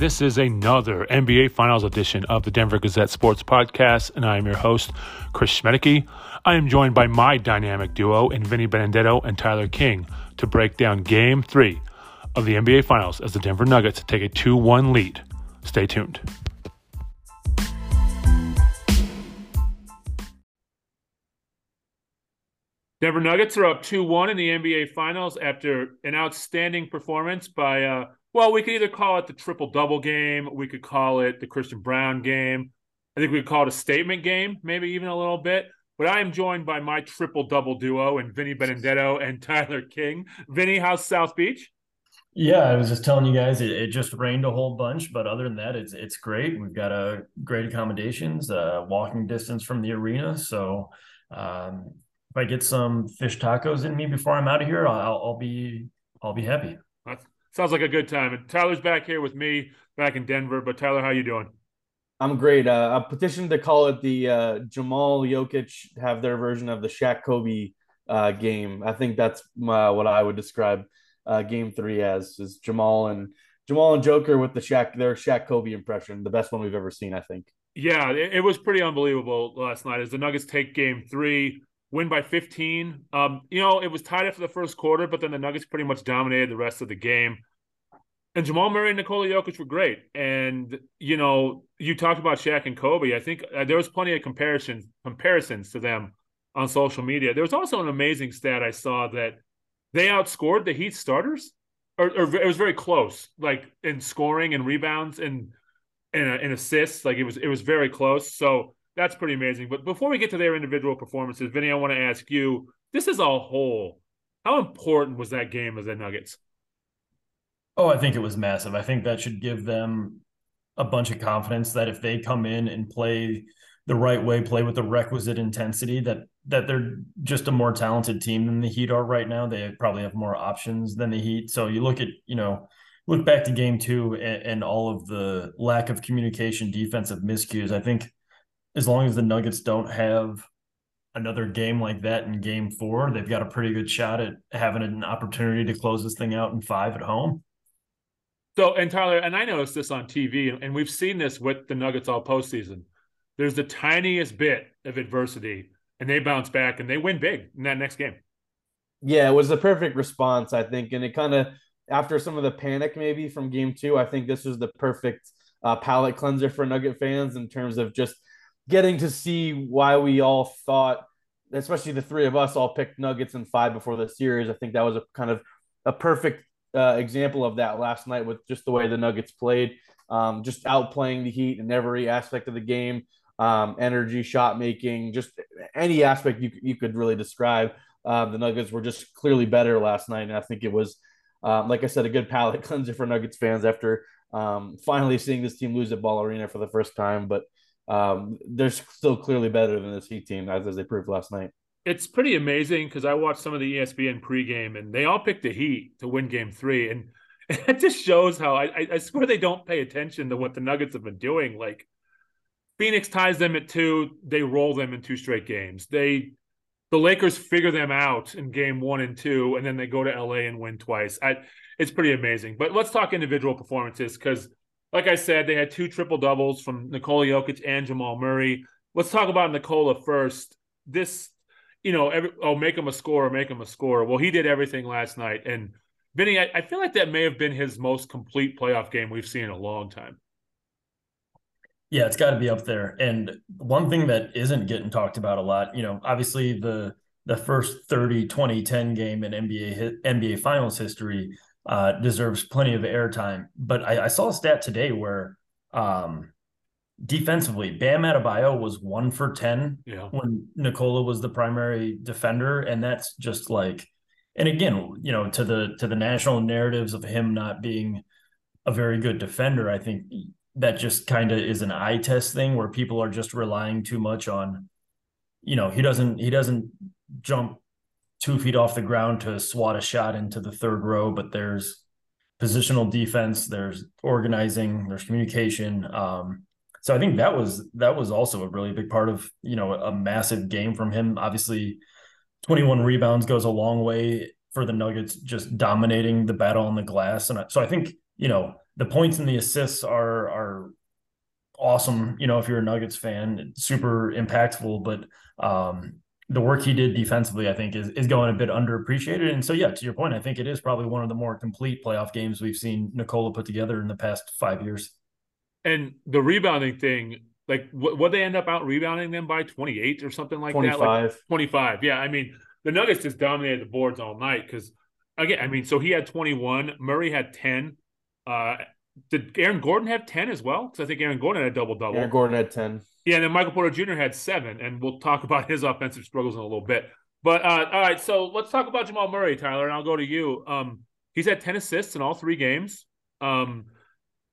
This is another NBA Finals edition of the Denver Gazette Sports Podcast, and I am your host, Chris Schmaedeke. I am joined by my dynamic duo in Vinny Benedetto and Tyler King to break down Game 3 of the NBA Finals as the Denver Nuggets take a 2 1 lead. Stay tuned. Denver Nuggets are up 2 1 in the NBA Finals after an outstanding performance by, uh, well, we could either call it the triple double game, we could call it the Christian Braun game. I think we could call it a statement game, maybe even a little bit. But I am joined by my triple double duo and Vinny Benedetto and Tyler King. Vinny, how's South Beach? Yeah, I was just telling you guys it, it, just rained a whole bunch, but other than that, it's it's great. We've got a uh, great accommodations, uh, walking distance from the arena. So um, if I get some fish tacos in me before I'm out of here, I'll, I'll be I'll be happy. Sounds like a good time. And Tyler's back here with me, back in Denver. But Tyler, how you doing? I'm great. Uh, I petitioned to call it the uh, Jamal Jokic have their version of the Shaq Kobe uh, game. I think that's my, what I would describe uh, Game Three as is Jamal and Jamal and Joker with the Shaq their Shaq Kobe impression, the best one we've ever seen. I think. Yeah, it, it was pretty unbelievable last night as the Nuggets take Game Three win by 15. Um, you know, it was tied after the first quarter, but then the Nuggets pretty much dominated the rest of the game. And Jamal Murray and Nikola Jokic were great. And you know, you talked about Shaq and Kobe. I think uh, there was plenty of comparisons comparisons to them on social media. There was also an amazing stat I saw that they outscored the Heat starters, or, or it was very close, like in scoring and rebounds and and, uh, and assists. Like it was it was very close. So that's pretty amazing. But before we get to their individual performances, Vinny, I want to ask you: this is a whole. How important was that game as the Nuggets? Oh, I think it was massive. I think that should give them a bunch of confidence that if they come in and play the right way, play with the requisite intensity, that that they're just a more talented team than the Heat are right now. They probably have more options than the Heat. So you look at, you know, look back to game two and, and all of the lack of communication, defensive miscues. I think as long as the Nuggets don't have another game like that in game four, they've got a pretty good shot at having an opportunity to close this thing out in five at home. So, and Tyler, and I noticed this on TV, and we've seen this with the Nuggets all postseason. There's the tiniest bit of adversity, and they bounce back and they win big in that next game. Yeah, it was the perfect response, I think. And it kind of, after some of the panic maybe from game two, I think this was the perfect uh, palate cleanser for Nugget fans in terms of just – getting to see why we all thought, especially the three of us, all picked Nuggets in five before the series. I think that was a kind of a perfect uh, example of that last night with just the way the Nuggets played, um, just outplaying the Heat in every aspect of the game, um, energy, shot making, just any aspect you you could really describe. Uh, the Nuggets were just clearly better last night, and I think it was, um, like I said, a good palate cleanser for Nuggets fans after um, finally seeing this team lose at Ball Arena for the first time. But um, they're still clearly better than this Heat team, as, as they proved last night. It's pretty amazing because I watched some of the ESPN pregame, and they all picked the Heat to win Game Three, and it just shows how I, I swear they don't pay attention to what the Nuggets have been doing. Like Phoenix ties them at two, they roll them in two straight games. They the Lakers figure them out in game one and two, and then they go to LA and win twice. I, it's pretty amazing. But let's talk individual performances because like I said, they had two triple doubles from Nikola Jokic and Jamal Murray. Let's talk about Nikola first. This, you know, every, oh, make him a scorer, make him a scorer. Well, he did everything last night. And Vinny, I, I feel like that may have been his most complete playoff game we've seen in a long time. Yeah, it's got to be up there. And one thing that isn't getting talked about a lot, you know, obviously the the first 30 20 10 game in NBA NBA finals history uh, deserves plenty of airtime. But I, I, saw a stat today where um, defensively, Bam Adebayo was one for 10 yeah. when Nikola was the primary defender. And that's just like, and again, you know, to the to the national narratives of him not being a very good defender, I think that just kind of is an eye test thing where people are just relying too much on, you know, he doesn't he doesn't jump two feet off the ground to swat a shot into the third row, but there's positional defense, there's organizing, there's communication. Um, so I think that was that was also a really big part of you know a massive game from him. Obviously, 21 rebounds goes a long way for the Nuggets, just dominating the battle on the glass. And so I think you know, the points and the assists are are awesome. You know, if you're a Nuggets fan, super impactful. But um, the work he did defensively, I think, is is going a bit underappreciated. And so, yeah, to your point, I think it is probably one of the more complete playoff games we've seen Nikola put together in the past five years. And the rebounding thing, like, what they end up out rebounding them by 28 or something like 25. that? Like 25. Yeah. I mean, the Nuggets just dominated the boards all night because, again, I mean, so he had 21, Murray had 10. Uh, did Aaron Gordon have 10 as well? Because I think Aaron Gordon had a double double. Aaron Gordon had 10. Yeah, and then Michael Porter Jr. had seven, and we'll talk about his offensive struggles in a little bit. But uh, all right, so let's talk about Jamal Murray, Tyler, and I'll go to you. Um, he's had 10 assists in all three games. Um,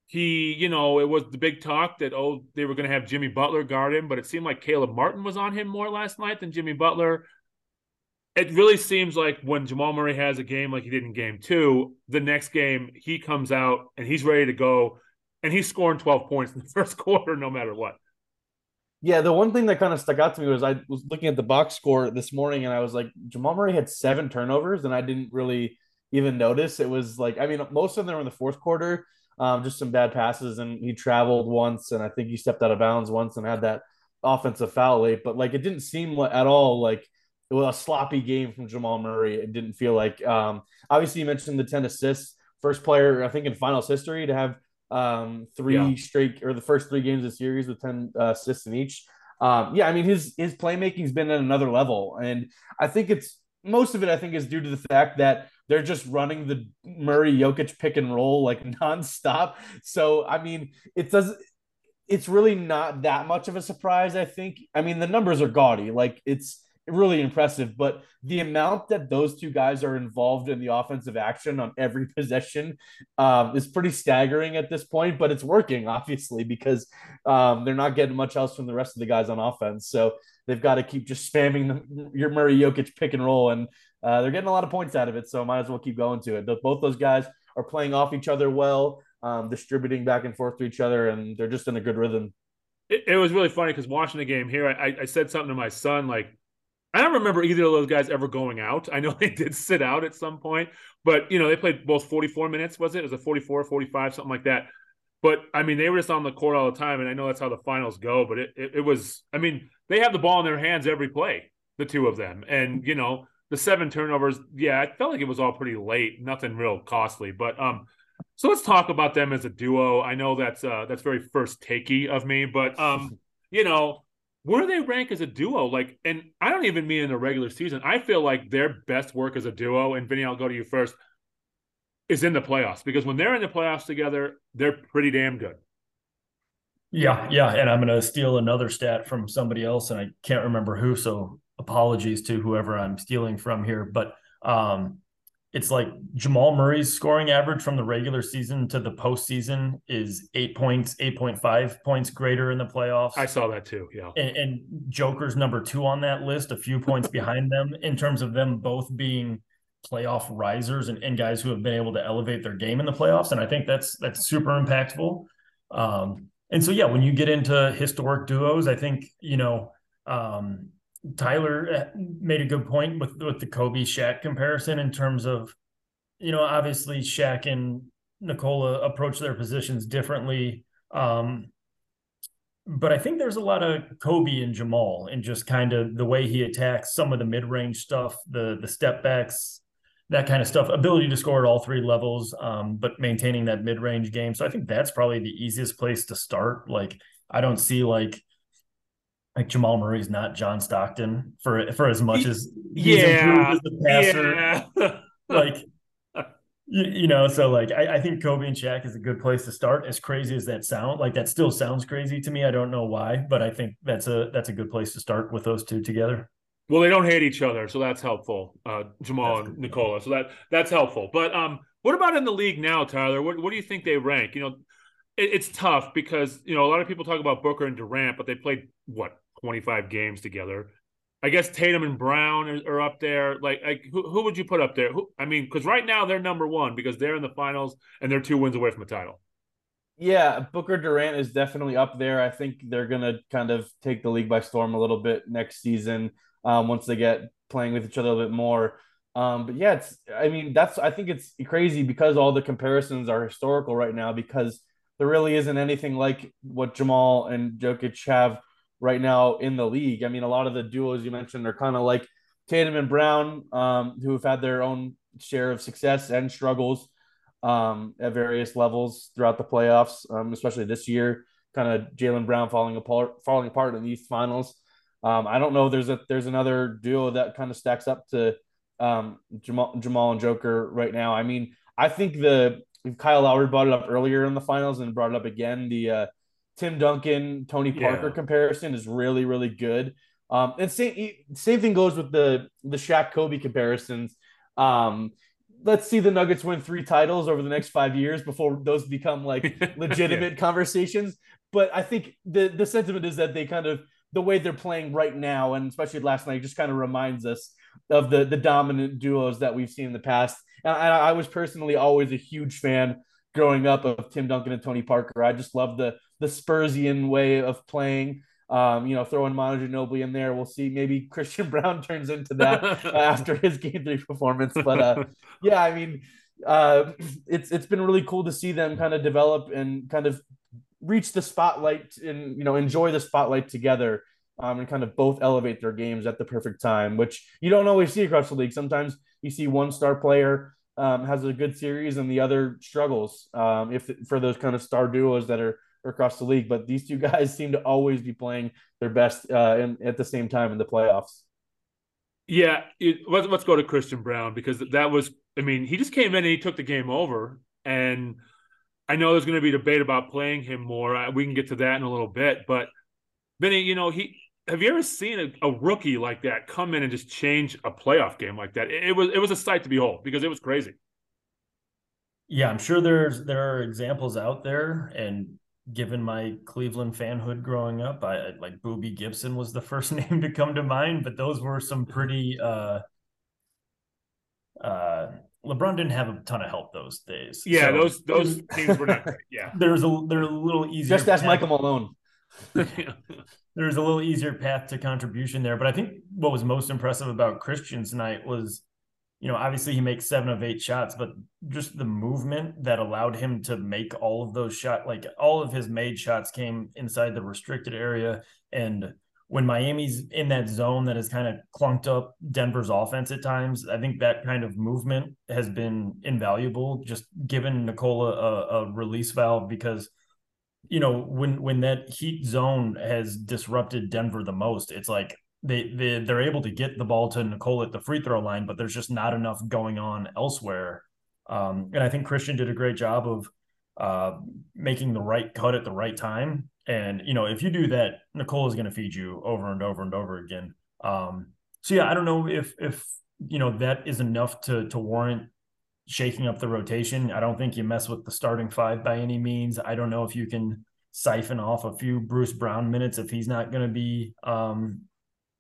he, you know, it was the big talk that, oh, they were going to have Jimmy Butler guard him, but it seemed like Caleb Martin was on him more last night than Jimmy Butler. It really seems like when Jamal Murray has a game like he did in game two, the next game he comes out and he's ready to go and he's scoring 12 points in the first quarter no matter what. Yeah, the one thing that kind of stuck out to me was I was looking at the box score this morning and I was like, Jamal Murray had seven turnovers and I didn't really even notice. It was like, I mean, most of them were in the fourth quarter, um, just some bad passes, and he traveled once, and I think he stepped out of bounds once and had that offensive foul late. But like, it didn't seem at all like it was a sloppy game from Jamal Murray. It didn't feel like. Um, obviously, you mentioned the ten assists, first player I think in finals history to have um, three yeah. straight or the first three games of the series with 10 uh, assists in each. Um, yeah, I mean his his playmaking's been at another level, and I think it's most of it. I think is due to the fact that they're just running the Murray Jokic pick and roll like nonstop. So I mean, it does. It's really not that much of a surprise. I think. I mean, the numbers are gaudy. Like it's really impressive. But the amount that those two guys are involved in the offensive action on every possession um, is pretty staggering at this point. But it's working, obviously, because um, they're not getting much else from the rest of the guys on offense. So they've got to keep just spamming the, your Murray Jokic pick and roll, and uh, they're getting a lot of points out of it. So might as well keep going to it. Both those guys are playing off each other well, um, distributing back and forth to each other, and they're just in a good rhythm. It, it was really funny because watching the game here, I, I said something to my son like I don't remember either of those guys ever going out. I know they did sit out at some point, but you know, they played both 44 minutes, was it? It was a 44, 45, something like that. But I mean, they were just on the court all the time, and I know that's how the finals go. But it, it, it was, I mean, they have the ball in their hands every play, the two of them, and you know, the seven turnovers. Yeah, I felt like it was all pretty late, nothing real costly. But um, so let's talk about them as a duo. I know that's uh that's very first takey of me, but um, you know, where do they rank as a duo? Like, and I don't even mean in the regular season. I feel like their best work as a duo, and Vinny, I'll go to you first, is in the playoffs because when they're in the playoffs together, they're pretty damn good. Yeah, yeah. And I'm going to steal another stat from somebody else, and I can't remember who. So apologies to whoever I'm stealing from here. But um, it's like Jamal Murray's scoring average from the regular season to the postseason is eight points, 8.5 points greater in the playoffs. I saw that too. Yeah. And, and Joker's number two on that list, a few points behind them in terms of them both being playoff risers and, and guys who have been able to elevate their game in the playoffs. And I think that's that's super impactful. Um, and so yeah, when you get into historic duos, I think, you know, um, Tyler uh, made a good point with with the Kobe Shaq comparison in terms of, you know, obviously Shaq and Nikola approach their positions differently. Um, but I think there's a lot of Kobe and Jamal and just kind of the way he attacks some of the mid range stuff, the the step backs, that kind of stuff, ability to score at all three levels, um, but maintaining that mid range game. So I think that's probably the easiest place to start. Like I don't see like like Jamal Murray's not John Stockton for for as much as he's yeah, improved as a passer. Yeah. like you, you, know, so like I, I, think Kobe and Shaq is a good place to start. As crazy as that sound, like that still sounds crazy to me. I don't know why, but I think that's a that's a good place to start with those two together. Well, they don't hate each other, so that's helpful. Uh, Jamal that's and good. Nikola, so that that's helpful. But um, what about in the league now, Tyler? What what do you think they rank? You know, it, it's tough because you know a lot of people talk about Booker and Durant, but they played what 25 games together. I guess Tatum and Brown are, up there. Like, like who, who would you put up there? Who, I mean, because right now they're number one because they're in the finals and they're two wins away from a title. Yeah, Booker Durant is definitely up there. I think they're gonna kind of take the league by storm a little bit next season um, once they get playing with each other a little bit more. Um, but yeah, it's I mean that's I think it's crazy because all the comparisons are historical right now because there really isn't anything like what Jamal and Jokic have right now in the league. I mean, a lot of the duos you mentioned are kind of like Tatum and Brown, um, who have had their own share of success and struggles um, at various levels throughout the playoffs, um, especially this year. Kind of Jaylen Brown falling apart, falling apart in these finals. Um, I don't know. There's a there's another duo that kind of stacks up to um, Jamal, Jamal and Joker right now. I mean, I think the Kyle Lowry brought it up earlier in the finals and brought it up again. The uh, Tim Duncan, Tony Parker yeah. comparison is really, really good. Um, and same same thing goes with the the Shaq Kobe comparisons. Um, let's see the Nuggets win three titles over the next five years before those become like legitimate yeah. conversations. But I think the the sentiment is that they kind of the way they're playing right now, and especially last night, just kind of reminds us of the the dominant duos that we've seen in the past. And I, I was personally always a huge fan growing up of Tim Duncan and Tony Parker. I just love the the Spursian way of playing. Um, you know, throwing Manu Ginobili in there. We'll see. Maybe Christian Braun turns into that after his game three performance. But uh, yeah, I mean, uh, it's it's been really cool to see them kind of develop and kind of reach the spotlight and you know enjoy the spotlight together um, and kind of both elevate their games at the perfect time, which you don't always see across the league. Sometimes you see one star player um, has a good series and the other struggles um, if for those kind of star duos that are, are, across the league. But these two guys seem to always be playing their best uh, in, at the same time in the playoffs. Yeah, it, let's let's go to Christian Braun because that was. I mean, he just came in and he took the game over, and I know there's going to be debate about playing him more. We can get to that in a little bit, but Benny, you know, he have you ever seen a, a, rookie like that come in and just change a playoff game like that? It, it, was it was a sight to behold because it was crazy. Yeah, I'm sure there's there are examples out there, and given my Cleveland fanhood growing up, I like Boobie Gibson was the first name to come to mind, but those were some pretty. uh uh LeBron didn't have a ton of help those days. Yeah, so, those those teams were not great. Yeah, there's a they're a little easier. Just ask Michael Malone. there's a little easier path to contribution there. But I think what was most impressive about Christian's night was, you know, obviously he makes seven of eight shots, but just the movement that allowed him to make all of those shots, like all of his made shots came inside the restricted area. And when Miami's in that zone that has kind of clunked up Denver's offense at times, I think that kind of movement has been invaluable, just given Nikola a, a release valve because you know when when that heat zone has disrupted Denver the most, it's like they they they're able to get the ball to Nikola at the free throw line, but there's just not enough going on elsewhere. Um, and I think Christian did a great job of uh, making the right cut at the right time. And you know, if you do that, Nikola is going to feed you over and over and over again. Um, so yeah, I don't know if if you know that is enough to to warrant shaking up the rotation. I don't think you mess with the starting five by any means. I don't know if you can siphon off a few Bruce Brown minutes if he's not going to be um,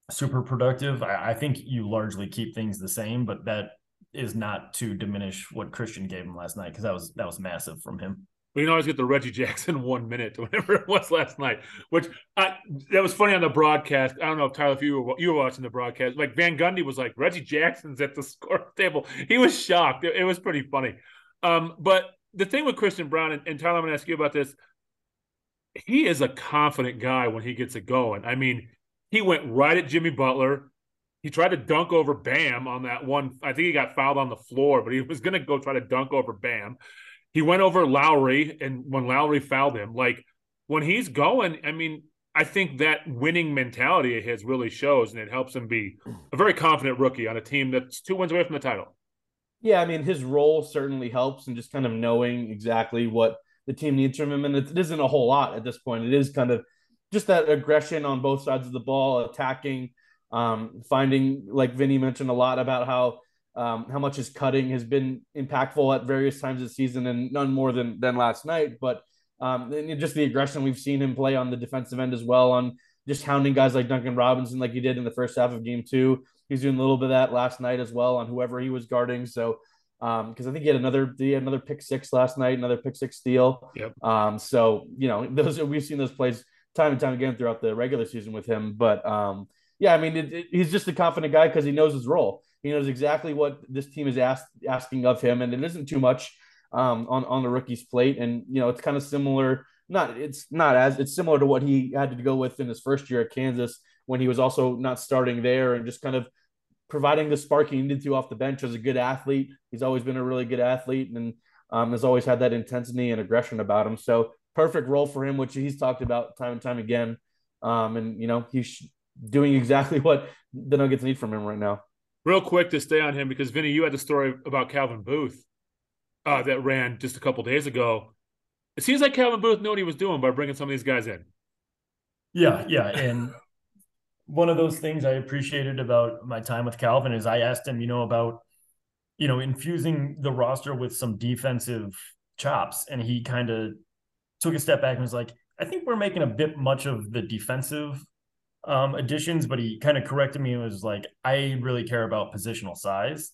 super productive. I, I, think you largely keep things the same, but that is not to diminish what Christian gave him last night because that was that was massive from him. We can always get the Reggie Jackson one minute, whatever it was last night. Which I, that was funny on the broadcast. I don't know if Tyler, if you were you were watching the broadcast, like Van Gundy was like Reggie Jackson's at the score table. He was shocked. It, it was pretty funny. Um, but the thing with Christian Braun and, and Tyler, I'm going to ask you about this. He is a confident guy when he gets it going. I mean, he went right at Jimmy Butler. He tried to dunk over Bam on that one. I think he got fouled on the floor, but he was going to go try to dunk over Bam. He went over Lowry, and when Lowry fouled him, like when he's going, I mean, I think that winning mentality of his really shows, and it helps him be a very confident rookie on a team that's two wins away from the title. Yeah, I mean, his role certainly helps, and just kind of knowing exactly what the team needs from him, and it isn't a whole lot at this point. It is kind of just that aggression on both sides of the ball, attacking, um, finding, like Vinny mentioned a lot about how um, how much his cutting has been impactful at various times this season, and none more than than last night. But um, just the aggression we've seen him play on the defensive end as well, on just hounding guys like Duncan Robinson, like he did in the first half of Game Two. He's doing a little bit of that last night as well on whoever he was guarding. So because um, I think he had another he had another pick six last night, another pick six steal. Yep. Um, so you know those we've seen those plays time and time again throughout the regular season with him. But um, yeah, I mean, it, it, he's just a confident guy because he knows his role. He knows exactly what this team is asking of him, and it isn't too much um, on on the rookie's plate. And you know, it's kind of similar. Not it's not as it's similar to what he had to go with in his first year at Kansas when he was also not starting there and just kind of providing the spark he needed to off the bench as a good athlete. He's always been a really good athlete and um, has always had that intensity and aggression about him. So perfect role for him, which he's talked about time and time again. Um, and you know he's doing exactly what the Nuggets need from him right now. Real quick to stay on him because Vinny, you had the story about Calvin Booth uh, that ran just a couple days ago. It seems like Calvin Booth knew what he was doing by bringing some of these guys in. Yeah, yeah, and one of those things I appreciated about my time with Calvin is I asked him, you know, about you know infusing the roster with some defensive chops, and he kind of took a step back and was like, I think we're making a bit much of the defensive um, additions, but he kind of corrected me and was like, I really care about positional size.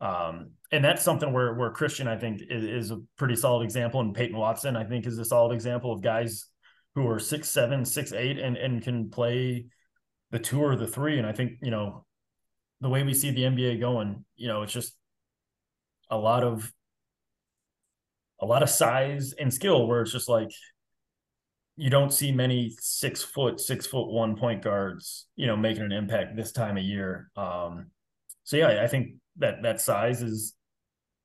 Um, and that's something where where Christian, I think, is, is, a pretty solid example, and Peyton Watson, I think, is a solid example of guys who are six seven, six eight, and and can play the two or the three. And I think you know the way we see the NBA going, you know, it's just a lot of a lot of size and skill where it's just like you don't see many six foot, six foot one point guards, you know, making an impact this time of year. Um, so yeah, I think that that size is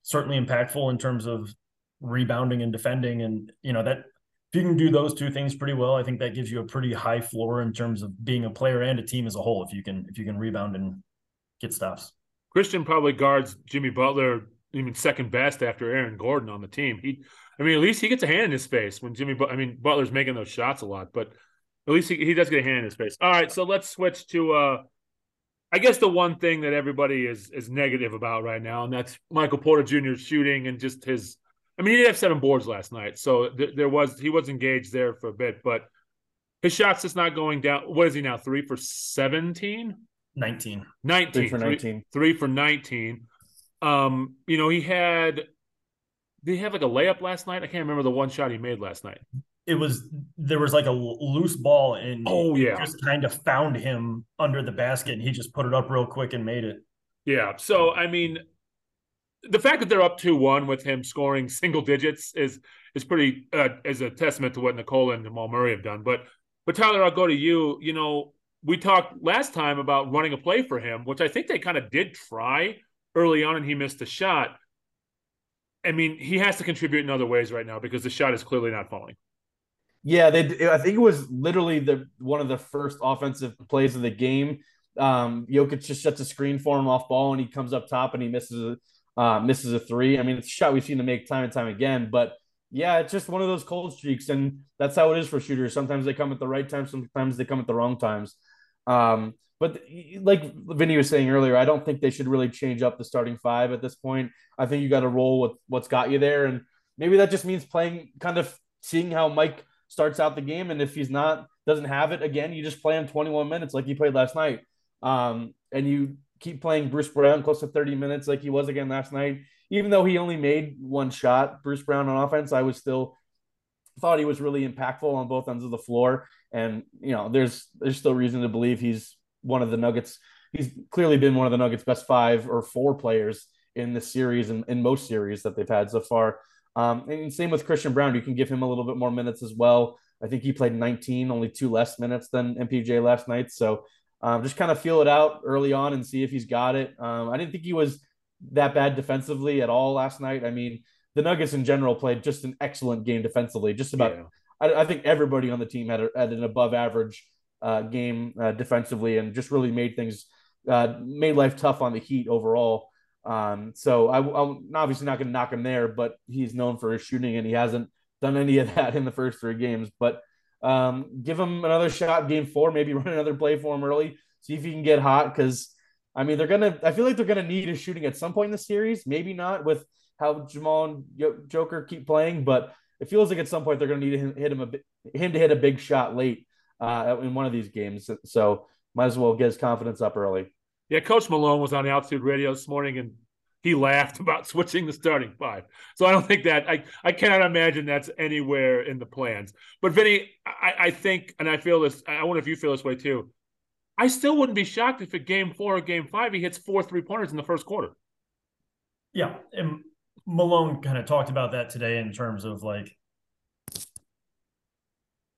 certainly impactful in terms of rebounding and defending, and you know that if you can do those two things pretty well, I think that gives you a pretty high floor in terms of being a player and a team as a whole. If you can if you can rebound and get stops. Christian probably guards Jimmy Butler even second best after Aaron Gordon on the team. He I mean, at least he gets a hand in his face when Jimmy. I mean, Butler's making those shots a lot, but at least he, he does get a hand in his face. All right, so let's switch to. uh I guess the one thing that everybody is is negative about right now, and that's Michael Porter Jr.'s shooting and just his. I mean, he did have seven boards last night, so th- there was he was engaged there for a bit, but his shots just not going down. What is he now? Three for 17? 19. 19. Three for 19. Three, three for 19. Um, you know, he had did he have like a layup last night? I can't remember the one shot he made last night. It was there was like a loose ball and oh yeah, just kind of found him under the basket and he just put it up real quick and made it. Yeah. So I mean, the fact that they're up two one with him scoring single digits is is pretty uh, is a testament to what Nikola and Jamal Murray have done. But but Tyler, I'll go to you. You know, we talked last time about running a play for him, which I think they kind of did try early on, and he missed a shot. I mean, he has to contribute in other ways right now because the shot is clearly not falling. Yeah, they. I think it was literally the one of the first offensive plays of the game. Um, Jokic just sets a screen for him off ball, and he comes up top and he misses a uh, misses a three. I mean, it's a shot we've seen him make time and time again. But yeah, it's just one of those cold streaks, and that's how it is for shooters. Sometimes they come at the right time, sometimes they come at the wrong times. Um, but like Vinny was saying earlier, I don't think they should really change up the starting five at this point. I think you got to roll with what's got you there, and maybe that just means playing, kind of seeing how Mike starts out the game, and if he's not doesn't have it again, you just play him 21 minutes like he played last night, um, and you keep playing Bruce Brown close to 30 minutes like he was again last night. Even though he only made one shot, Bruce Brown on offense, I was still thought he was really impactful on both ends of the floor. And you know, there's there's still reason to believe he's one of the Nuggets. He's clearly been one of the Nuggets' best five or four players in the series and in most series that they've had so far. Um, and same with Christian Braun. You can give him a little bit more minutes as well. I think he played 19, only two less minutes than MPJ last night. So um, just kind of feel it out early on and see if he's got it. Um, I didn't think he was that bad defensively at all last night. I mean, the Nuggets in general played just an excellent game defensively. Just about, yeah. I, I, think everybody on the team had, a, had an above average uh, game uh, defensively and just really made things uh, made life tough on the Heat overall. Um, so I, am obviously not going to knock him there, but he's known for his shooting and he hasn't done any of that in the first three games. But um, give him another shot, game four, maybe run another play for him early, see if he can get hot. Because I mean, they're gonna. I feel like they're gonna need his shooting at some point in the series. Maybe not with how Jamal and Joker keep playing, but it feels like at some point they're gonna need to hit him a him to hit a big shot late uh, in one of these games. So might as well get his confidence up early. Yeah, Coach Malone was on the Altitude Radio this morning and he laughed about switching the starting five. So I don't think that I, I cannot imagine that's anywhere in the plans. But Vinny, I, I think, and I feel this, I wonder if you feel this way too. I still wouldn't be shocked if at game four or game five he hits four three pointers in the first quarter. Yeah, and Malone kind of talked about that today in terms of like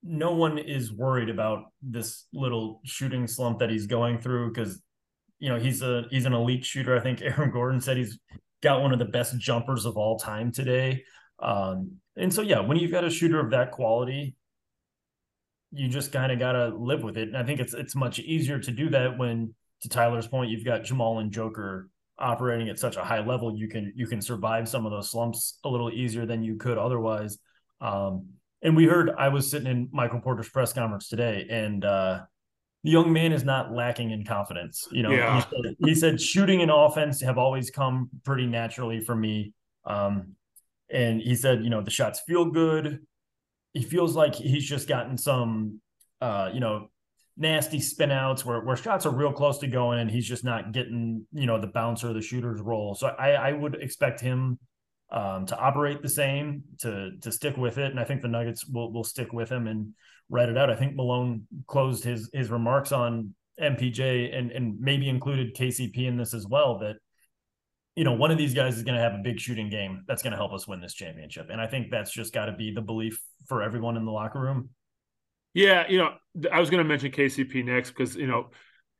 no one is worried about this little shooting slump that he's going through because you know he's a he's an elite shooter. I think Aaron Gordon said he's got one of the best jumpers of all time today. Um, and so yeah, when you've got a shooter of that quality, you just kind of got to live with it. And I think it's it's much easier to do that when, to Tyler's point, you've got Jamal and Joker operating at such a high level. You can you can survive some of those slumps a little easier than you could otherwise. Um, and we heard I was sitting in Michael Porter's press conference today, and uh, the young man is not lacking in confidence. You know, yeah. he, said, he, said, shooting and offense have always come pretty naturally for me. Um, and he said, you know, the shots feel good. He feels like he's just gotten some, uh, you know, nasty spin outs where, where shots are real close to going and he's just not getting, you know, the bouncer, the shooter's roll. So I, I would expect him um, to operate the same, to to stick with it. And I think the Nuggets will will stick with him and read it out. I think Malone closed his his remarks on MPJ and and maybe included KCP in this as well. That you know one of these guys is going to have a big shooting game that's going to help us win this championship. And I think that's just got to be the belief for everyone in the locker room. Yeah, you know, I was going to mention KCP next because you know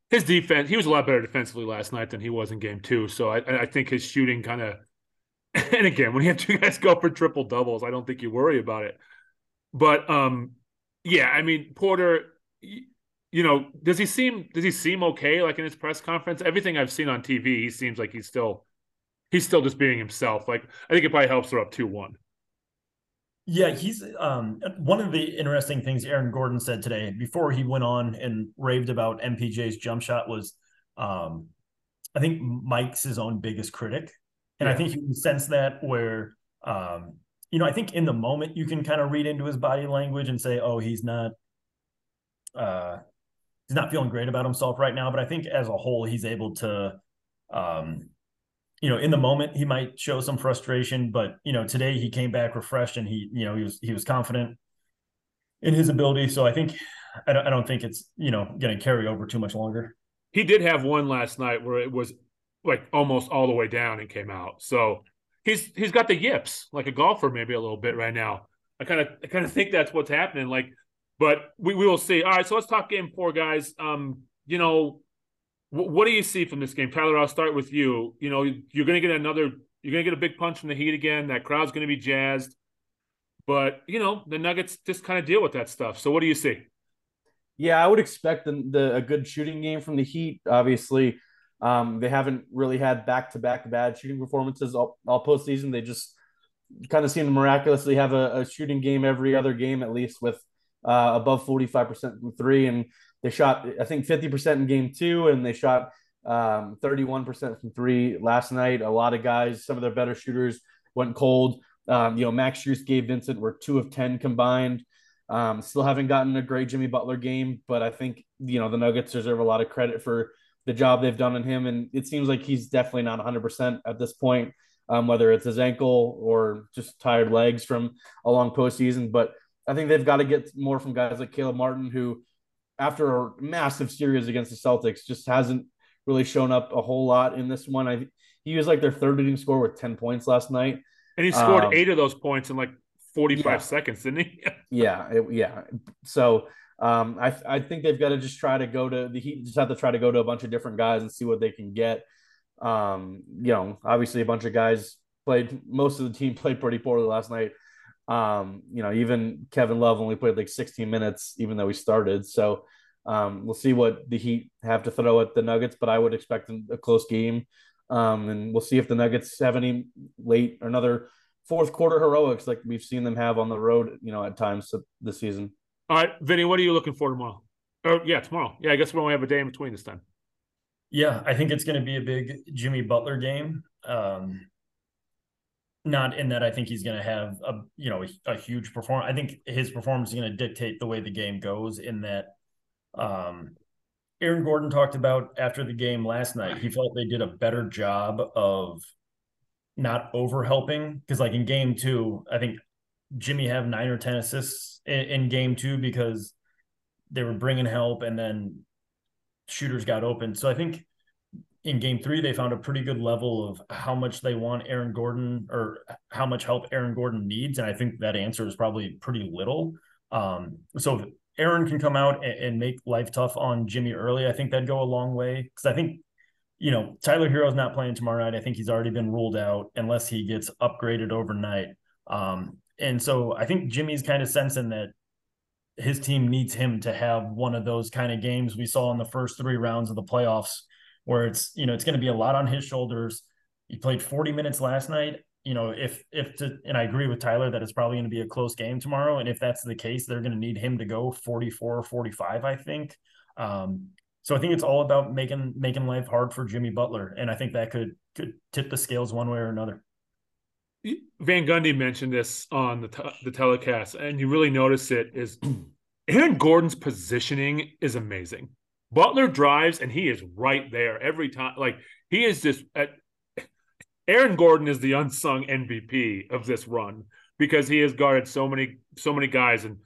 his defense. He was a lot better defensively last night than he was in Game Two. So I, I think his shooting kind of. And again, when you have two guys go for triple doubles, I don't think you worry about it. But um, yeah, I mean Porter. You know, does he seem does he seem okay? Like in his press conference, everything I've seen on TV, he seems like he's still he's still just being himself. Like I think it probably helps her up two one. Yeah, he's um, one of the interesting things Aaron Gordon said today before he went on and raved about MPJ's jump shot was um, I think Mike's his own biggest critic. And yeah. I think you can sense that where um, you know, I think in the moment you can kind of read into his body language and say, oh, he's not uh he's not feeling great about himself right now. But I think as a whole, he's able to um you know, in the moment he might show some frustration, but you know, today he came back refreshed and he, you know, he was he was confident in his ability. So I think I don't, I don't think it's you know going to carry over too much longer. He did have one last night where it was like almost all the way down and came out. So he's he's got the yips like a golfer maybe a little bit right now. I kind of I kind of think that's what's happening. Like, but we, we will see. All right, so let's talk game four, guys. Um, you know, w- what do you see from this game, Tyler? I'll start with you. You know, you're going to get another. You're going to get a big punch from the Heat again. That crowd's going to be jazzed. But you know, the Nuggets just kind of deal with that stuff. So what do you see? Yeah, I would expect the, the a good shooting game from the Heat. Obviously, um, they haven't really had back to back bad shooting performances all, all postseason. They just kind of seem to miraculously have a, a, shooting game every other game, at least with uh, above 45% from three. And they shot, I think, 50% in game two, and they shot um, 31% from three last night. A lot of guys, some of their better shooters went cold. Um, you know, Max Strus, Gabe Vincent were two of 10 combined. Um, still haven't gotten a great Jimmy Butler game, but I think, you know, the Nuggets deserve a lot of credit for the job they've done on him. And it seems like he's definitely not 100% at this point, um, whether it's his ankle or just tired legs from a long postseason. But I think they've got to get more from guys like Caleb Martin, who, after a massive series against the Celtics, just hasn't really shown up a whole lot in this one. I he was like their third leading score with 10 points last night. And he scored um, eight of those points in like 45 yeah. seconds, didn't he? yeah. It, yeah. So um, I I think they've got to just try to go to the Heat. Just have to try to go to a bunch of different guys and see what they can get. Um, you know, obviously a bunch of guys played. Most of the team played pretty poorly last night. Um, you know, even Kevin Love only played like 16 minutes, even though he started. So um, we'll see what the Heat have to throw at the Nuggets, but I would expect a close game. Um, and we'll see if the Nuggets have any late or another fourth quarter heroics like we've seen them have on the road, you know, at times this season. All right, Vinny, what are you looking for tomorrow? Oh, yeah, tomorrow. Yeah, I guess we only have a day in between this time. Yeah, I think it's going to be a big Jimmy Butler game. Um, not in that I think he's going to have a you know a, a huge performance. I think his performance is going to dictate the way the game goes. In that, um, Aaron Gordon talked about after the game last night, he felt they did a better job of not over helping because like in game two, I think Jimmy have nine or ten assists in, in game two because they were bringing help, and then shooters got open. So I think in game three, they found a pretty good level of how much they want Aaron Gordon or how much help Aaron Gordon needs. And I think that answer is probably pretty little. Um, so if Aaron can come out and, and, make life tough on Jimmy early, I think that'd go a long way. Because I think, you know, Tyler Herro's not playing tomorrow night. I think he's already been ruled out unless he gets upgraded overnight. Um, and so I think Jimmy's kind of sensing that his team needs him to have one of those kind of games we saw in the first three rounds of the playoffs where it's you know it's going to be a lot on his shoulders. He played 40 minutes last night. You know, if if to, and I agree with Tyler that it's probably going to be a close game tomorrow. And if that's the case, they're going to need him to go 44 or 45, I think. Um, so I think it's all about making making life hard for Jimmy Butler, and I think that could could tip the scales one way or another. Van Gundy mentioned this on the te- the telecast, and you really notice it is Aaron Gordon's positioning is amazing. Butler drives and he is right there every time. Like he is just at, Aaron Gordon is the unsung MVP of this run because he has guarded so many so many guys and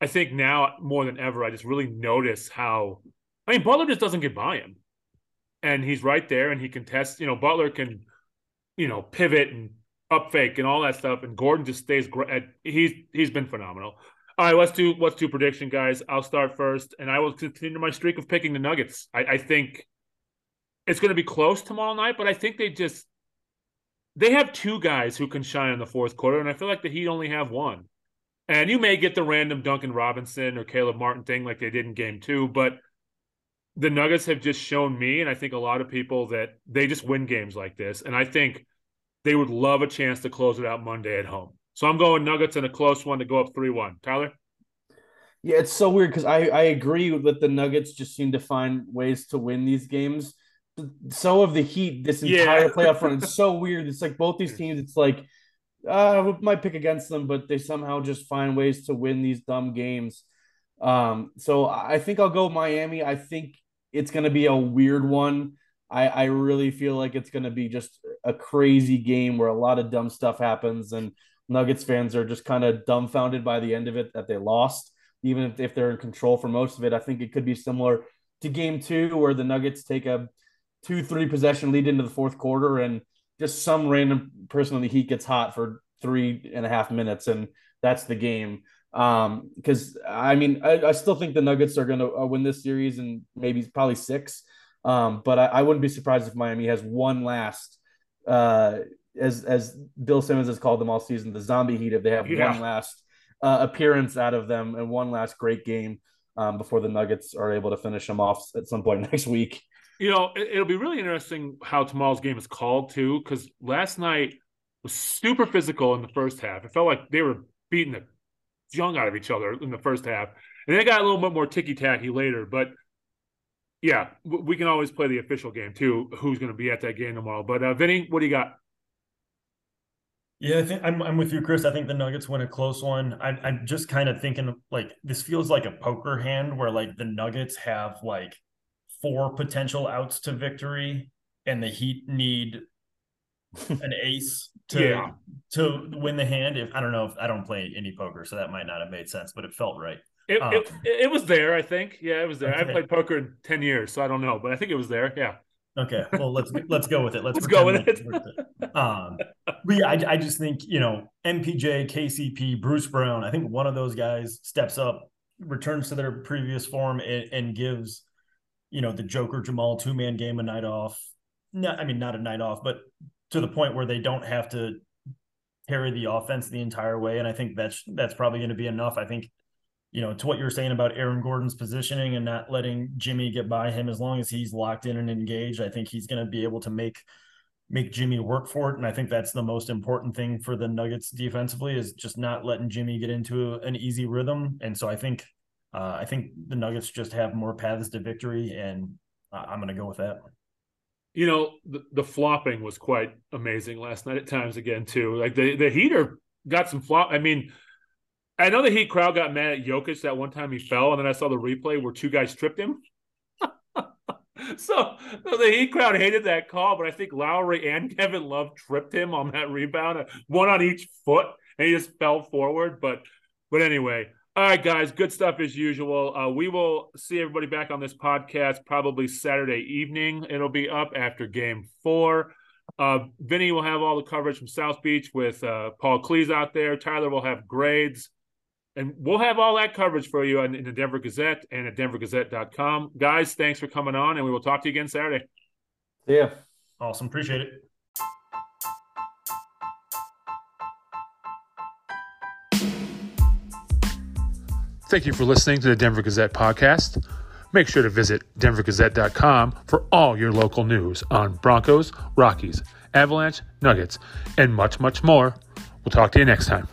I think now more than ever I just really notice how I mean Butler just doesn't get by him. And he's right there and he can test, you know, Butler can you know, pivot and up fake and all that stuff and Gordon just stays great. He's he's been phenomenal. All right, let's do let's do prediction, guys. I'll start first, and I will continue my streak of picking the Nuggets. I, I think it's going to be close tomorrow night, but I think they just they have two guys who can shine in the fourth quarter, and I feel like the Heat only have one. And you may get the random Duncan Robinson or Caleb Martin thing like they did in Game Two, but the Nuggets have just shown me, and I think a lot of people that they just win games like this, and I think they would love a chance to close it out Monday at home. So I'm going Nuggets in a close one to go up 3 1. Tyler? Yeah, it's so weird because I, I agree that the Nuggets just seem to find ways to win these games. So of the Heat this entire yeah. playoff run. It's so weird. It's like both these teams, it's like, uh, we might pick against them, but they somehow just find ways to win these dumb games. Um, so I think I'll go Miami. I think it's going to be a weird one. I, I really feel like it's going to be just a crazy game where a lot of dumb stuff happens and Nuggets fans are just kind of dumbfounded by the end of it that they lost, even if, if they're in control for most of it. I think it could be similar to game two, where the Nuggets take a two, three possession lead into the fourth quarter and just some random person on the Heat gets hot for three and a half minutes, and that's the game. Um, because I mean, I, I, still think the Nuggets are going to uh, win this series and maybe probably six. Um, but I, I, wouldn't be surprised if Miami has one last uh, as as Bill Simmons has called them all season, the zombie heat. If they have yeah. one last uh, appearance out of them and one last great game um, before the Nuggets are able to finish them off at some point next week. You know, it, will be really interesting how tomorrow's game is called too, because last night was super physical in the first half. It felt like they were beating the junk out of each other in the first half, and they got a little bit more ticky tacky later. But yeah, we can always play the official game too. Who's going to be at that game tomorrow? But uh, Vinny, what do you got? Yeah, I think I'm, I'm with you, Chris. I think the Nuggets win a close one. I, I'm just kind of thinking like this feels like a poker hand where like the Nuggets have like four potential outs to victory, and the Heat need an ace to yeah. to win the hand. If I don't know if I don't play any poker, so that might not have made sense, but it felt right. It, um, it, it, was there, I think. Yeah, it was there. Okay. I played poker in ten years, so I don't know, but I think it was there. Yeah. Okay, well let's let's go with it. Let's, let's go with it. it. Um, but yeah, I, I just think you know MPJ, KCP, Bruce Brown. I think one of those guys steps up, returns to their previous form, and, and gives you know the Joker Jamal two man game a night off. No, I mean not a night off, but to the point where they don't have to carry the offense the entire way. And I think that's that's probably going to be enough. I think you know, to what you were saying about Aaron Gordon's positioning and not letting Jimmy get by him, as long as he's locked in and engaged, I think he's going to be able to make make Jimmy work for it. And I think that's the most important thing for the Nuggets defensively is just not letting Jimmy get into an easy rhythm. And so I think uh, I think the Nuggets just have more paths to victory, and I'm going to go with that. You know, the, the flopping was quite amazing last night at times again too. Like the the Heater got some flop. I mean I know the Heat crowd got mad at Jokic that one time he fell, and then I saw the replay where two guys tripped him. so, so, the Heat crowd hated that call, but I think Lowry and Kevin Love tripped him on that rebound, one on each foot, and he just fell forward. But but anyway, All right, guys, good stuff as usual. Uh, we will see everybody back on this podcast probably Saturday evening. It'll be up after game four. Uh, Vinny will have all the coverage from South Beach with uh, Paul Cleese out there. Tyler will have grades. And we'll have all that coverage for you in, in the Denver Gazette and at denvergazette.com. Guys, thanks for coming on, and we will talk to you again Saturday. Yeah. Awesome. Appreciate it. Thank you for listening to the Denver Gazette podcast. Make sure to visit denvergazette.com for all your local news on Broncos, Rockies, Avalanche, Nuggets, and much, much more. We'll talk to you next time.